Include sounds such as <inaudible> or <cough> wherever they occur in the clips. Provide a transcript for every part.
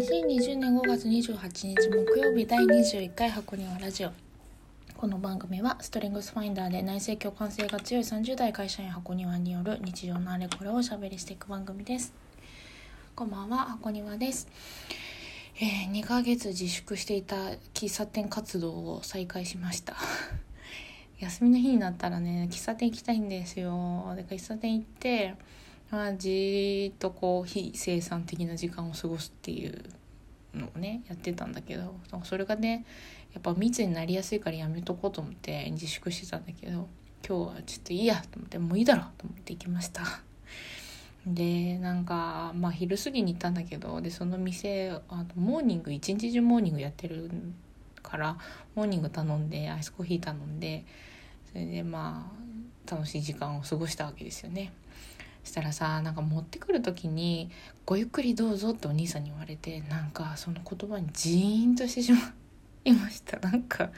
2020年5月28日木曜日第21回箱庭ラジオ。この番組はストレングスファインダーで内政共感性が強い30代会社員箱庭による日常のあれこれをおしゃべりしていく番組です。こんばんは箱庭です。えー、2ヶ月自粛していた喫茶店活動を再開しました。<laughs> 休みの日になったらね喫茶店行きたいんですよ。で喫茶店行ってまあ、じっとこう非生産的な時間を過ごすっていうのをねやってたんだけどそれがねやっぱ密になりやすいからやめとこうと思って自粛してたんだけど今日はちょっといいやと思ってもういいだろと思って行きました。<laughs> でなんかまあ昼過ぎに行ったんだけどでその店あのモーニング一日中モーニングやってるからモーニング頼んでアイスコーヒー頼んでそれでまあ楽しい時間を過ごしたわけですよね。したらさなんか持ってくる時に「ごゆっくりどうぞ」ってお兄さんに言われてなんかその言葉にジーンとしてしまいました <laughs> なんか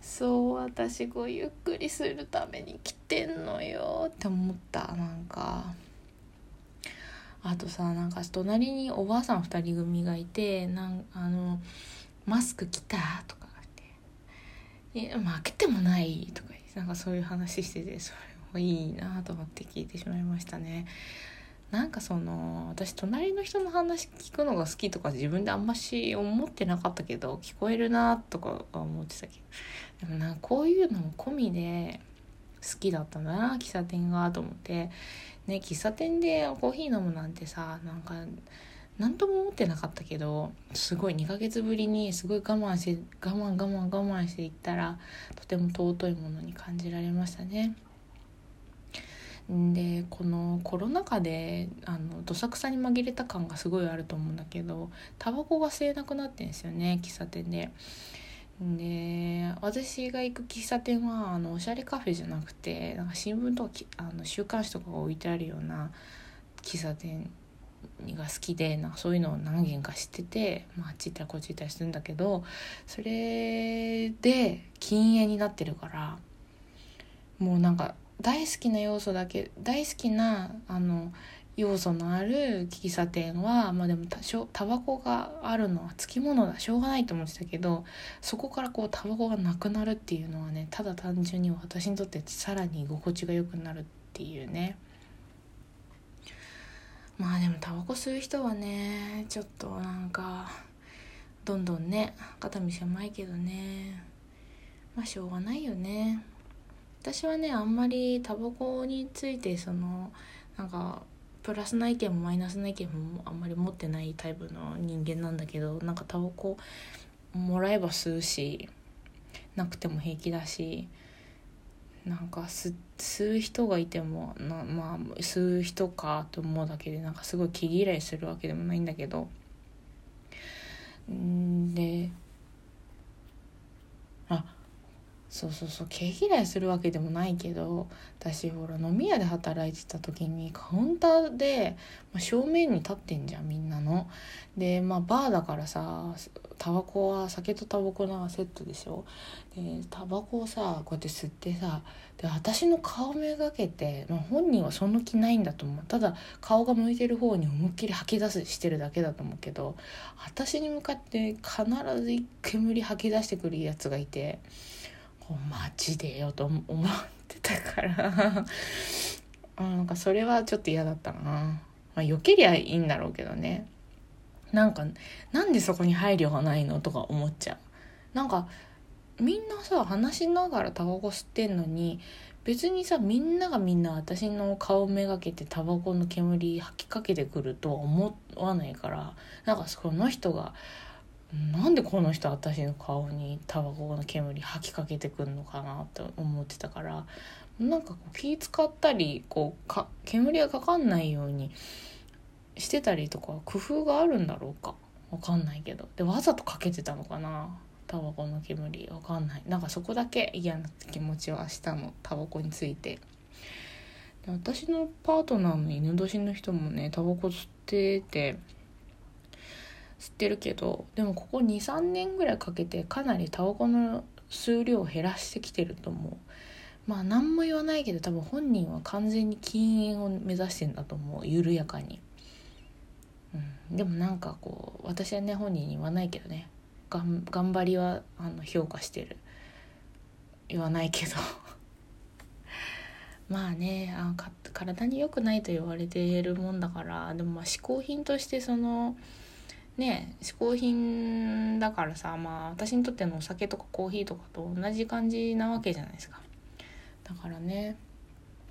そう私ごゆっくりするために来てんのよって思ったなんかあとさなんか隣におばあさん2人組がいてなんあの「マスク来た?」とか言って「いや開けてもない」とかなんかそういう話しててそれいいなと思って聞いてしまいましたね。なんかその私隣の人の話聞くのが好きとか自分であんまし思ってなかったけど聞こえるなとか思ってたけどでもなこういうのも込みで好きだったんだな喫茶店がと思ってね喫茶店でコーヒー飲むなんてさなんか何とも思ってなかったけどすごい2ヶ月ぶりにすごい我慢して我慢我慢我慢していったらとても尊いものに感じられましたね。でこのコロナ禍であのどさくさに紛れた感がすごいあると思うんだけどタバコが吸えなくなってんですよね喫茶店で。で私が行く喫茶店はあのおしゃれカフェじゃなくてなんか新聞とかあの週刊誌とかが置いてあるような喫茶店が好きでなんかそういうのを何軒か知ってて、まあ、あっち行ったらこっち行ったりするんだけどそれで禁煙になってるからもうなんか大好きな要素だけ大好きなあの要素のある喫茶店はまあでもタバコがあるのはつきものだしょうがないと思ってたけどそこからこうタバコがなくなるっていうのはねただ単純に私にとってさらに居心地が良くなるっていうねまあでもタバコ吸う人はねちょっとなんかどんどんね肩身狭いけどねまあしょうがないよね。私はねあんまりタバコについてそのなんかプラスな意見もマイナスな意見もあんまり持ってないタイプの人間なんだけどなんかタバコもらえば吸うしなくても平気だしなんか吸う人がいてもなまあ吸う人かと思うだけでなんかすごい気嫌いするわけでもないんだけどんであそうそうそう毛嫌いするわけでもないけど私ほら飲み屋で働いてた時にカウンターで、まあ、正面に立ってんじゃんみんなの。でまあバーだからさタバコは酒とタバコのセットでしょでタバコをさこうやって吸ってさで私の顔めがけて、まあ、本人はその気ないんだと思うただ顔が向いてる方に思いっきり吐き出すしてるだけだと思うけど私に向かって必ず煙吐き出してくるやつがいて。マジでよと思ってたから。<laughs> なんかそれはちょっと嫌だったな、まあ、避けりゃいいんだろうけどね。なんかなんでそこに配慮がないのとか思っちゃう。なんかみんなさ話しながらタバコ吸ってんのに別にさみんながみんな私の顔めがけてタバコの煙吐きかけてくるとは思わないから。なんかその人がなんでこの人私の顔にタバコの煙吐きかけてくんのかなって思ってたからなんかこう気使ったりこうか煙がかかんないようにしてたりとか工夫があるんだろうか？わかんないけど。でわざとかけてたのかな？タバコの煙わかんない。なんかそこだけ嫌な気持ちは明日の。タバコについて。で私のパートナーの犬年の人もねタバコ吸ってて吸ってるけどでもここ23年ぐらいかけてかなりタバコの数量を減らしてきてると思う。まあ何も言わないけど多分本人は完全に禁煙を目指してんだと思う。緩やかに。うん、でもなんかこう私はね本人に言わないけどね。がん頑張りはあの評価してる。言わないけど。<laughs> まあねあ体に良くないと言われてるもんだから。でもまあ嗜好品としてそのね嗜好品だからさまあ私にとってのお酒とかコーヒーとかと同じ感じなわけじゃないですか。だからね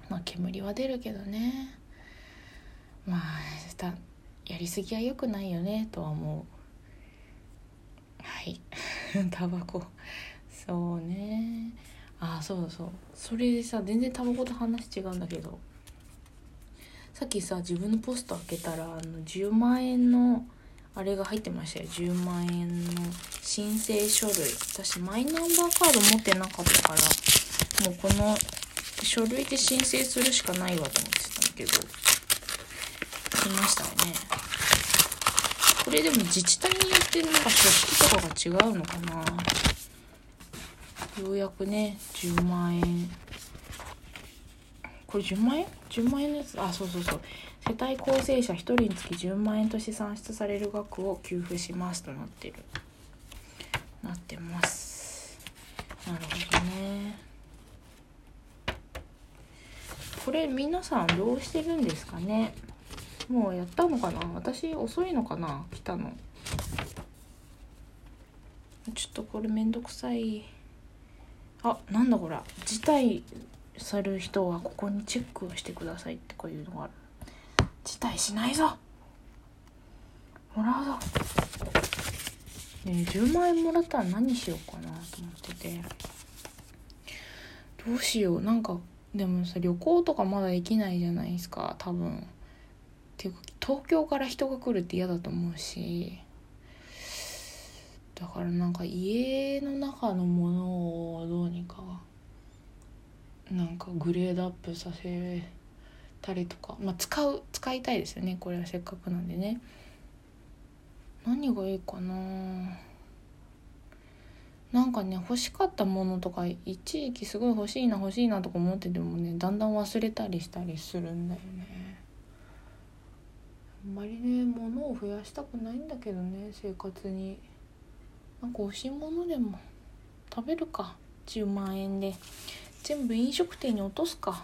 まあ煙は出るけどね。まあやりすぎは良くないよねとは思う。はい。<laughs> タバコ。そうね。あそうそう。それでさ全然タバコと話違うんだけど。さっきさ自分のポスト開けたらあの10万円のあれが入ってましたよ。10万円の申請書類。私マイナンバーカード持ってなかったからもうこの書類で申請するしかないわと思ってたんだけど来ましたよね。これでも自治体によってなんか食器とかが違うのかな。ようやくね10万円。これ10万円 ?10 万円のやつ？あそうそうそう。世帯構成者1人につき10万円として算出される額を給付しますとなってる。なってます。なるほどね。これ皆さんどうしてるんですかね？もうやったのかな？私遅いのかな？来たの。ちょっとこれめんどくさい。あなんだこれ辞退する人はここにチェックをしてくださいってこういうのがある。辞退しないぞ。もらうぞ。ね10万円もらったら何しようかなと思ってて。どうしよう。なんかでもさ旅行とかまだできないじゃないですか。多分。っていうか東京から人が来るって嫌だと思うし。だからなんか家の中のものをどうにかなんかグレードアップさせたりとかまあ使う使いたいですよねこれは。せっかくなんでね。何がいいかな。なんかね欲しかったものとか一時期すごい欲しいな欲しいなとか思っててもねだんだん忘れたりしたりするんだよね。あんまりね物を増やしたくないんだけどね生活に。なんか惜しいものでも食べるか。10万円で。全部飲食店に落とすか。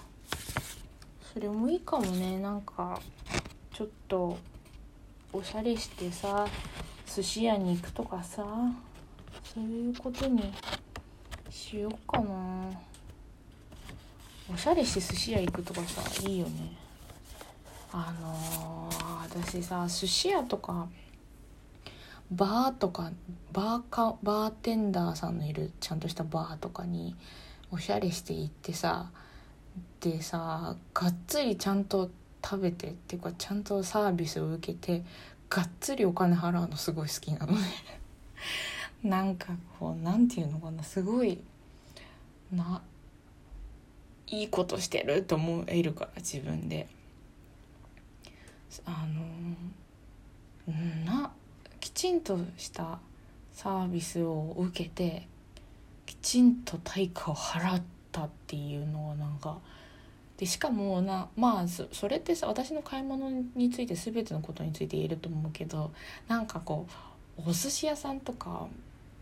それもいいかもね。なんかちょっとおしゃれしてさ寿司屋に行くとかさそういうことにしようかな。おしゃれして寿司屋行くとかさいいよね。あのー、私さ寿司屋とかバーとかバーかバーテンダーさんのいるちゃんとしたバーとかにおしゃれして行ってさでさがっつりちゃんと食べてっていうかちゃんとサービスを受けてがっつりお金払うのすごい好きなのね。<laughs> なんかこう何て言うのかなすごいないいことしてると思えるから自分で。あのなきちんとしたサービスを受けてきちんと対価を払ったっていうのはなんかでしかもなまあそれってさ私の買い物について全てのことについて言えると思うけどなんかこうお寿司屋さんとか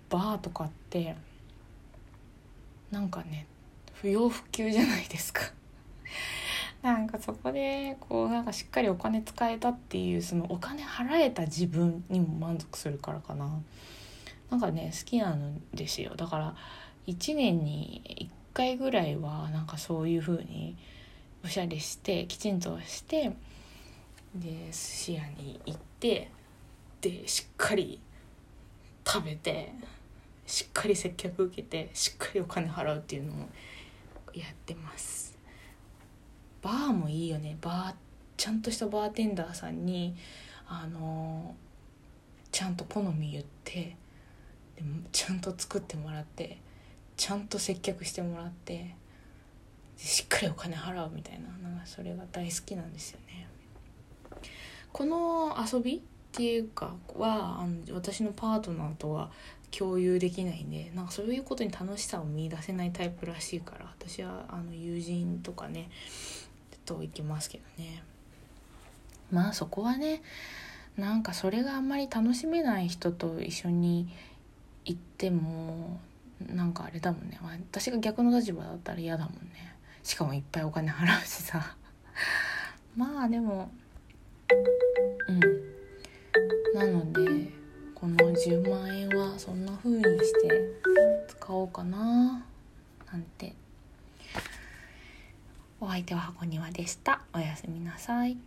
バーとかってなんかね不要不急じゃないですか。<laughs> なんかそこでこうなんかしっかりお金使えたっていうそのお金払えた自分にも満足するからかな。なんかね好きなんですよ。だから1年に1回ぐらいはなんかそういう風におしゃれしてきちんとしてで寿司屋に行ってでしっかり食べてしっかり接客受けてしっかりお金払うっていうのをやってます。バーもいいよね。バーちゃんとしたバーテンダーさんにあのちゃんと好み言ってでもちゃんと作ってもらってちゃんと接客してもらってしっかりお金払うみたいななんかそれが大好きなんですよね。この遊びっていうかはあの私のパートナーとは共有できないんでなんかそういうことに楽しさを見出せないタイプらしいから私はあの友人とかねといきますけどねまあそこはねなんかそれがあんまり楽しめない人と一緒に行ってもなんかあれだもんね。私が逆の立場だったら嫌だもんね。しかもいっぱいお金払うしさ。<laughs> まあでもうん。なのでこの10万円はそんな風にして使おうかななんて。お相手は箱庭でした。おやすみなさい。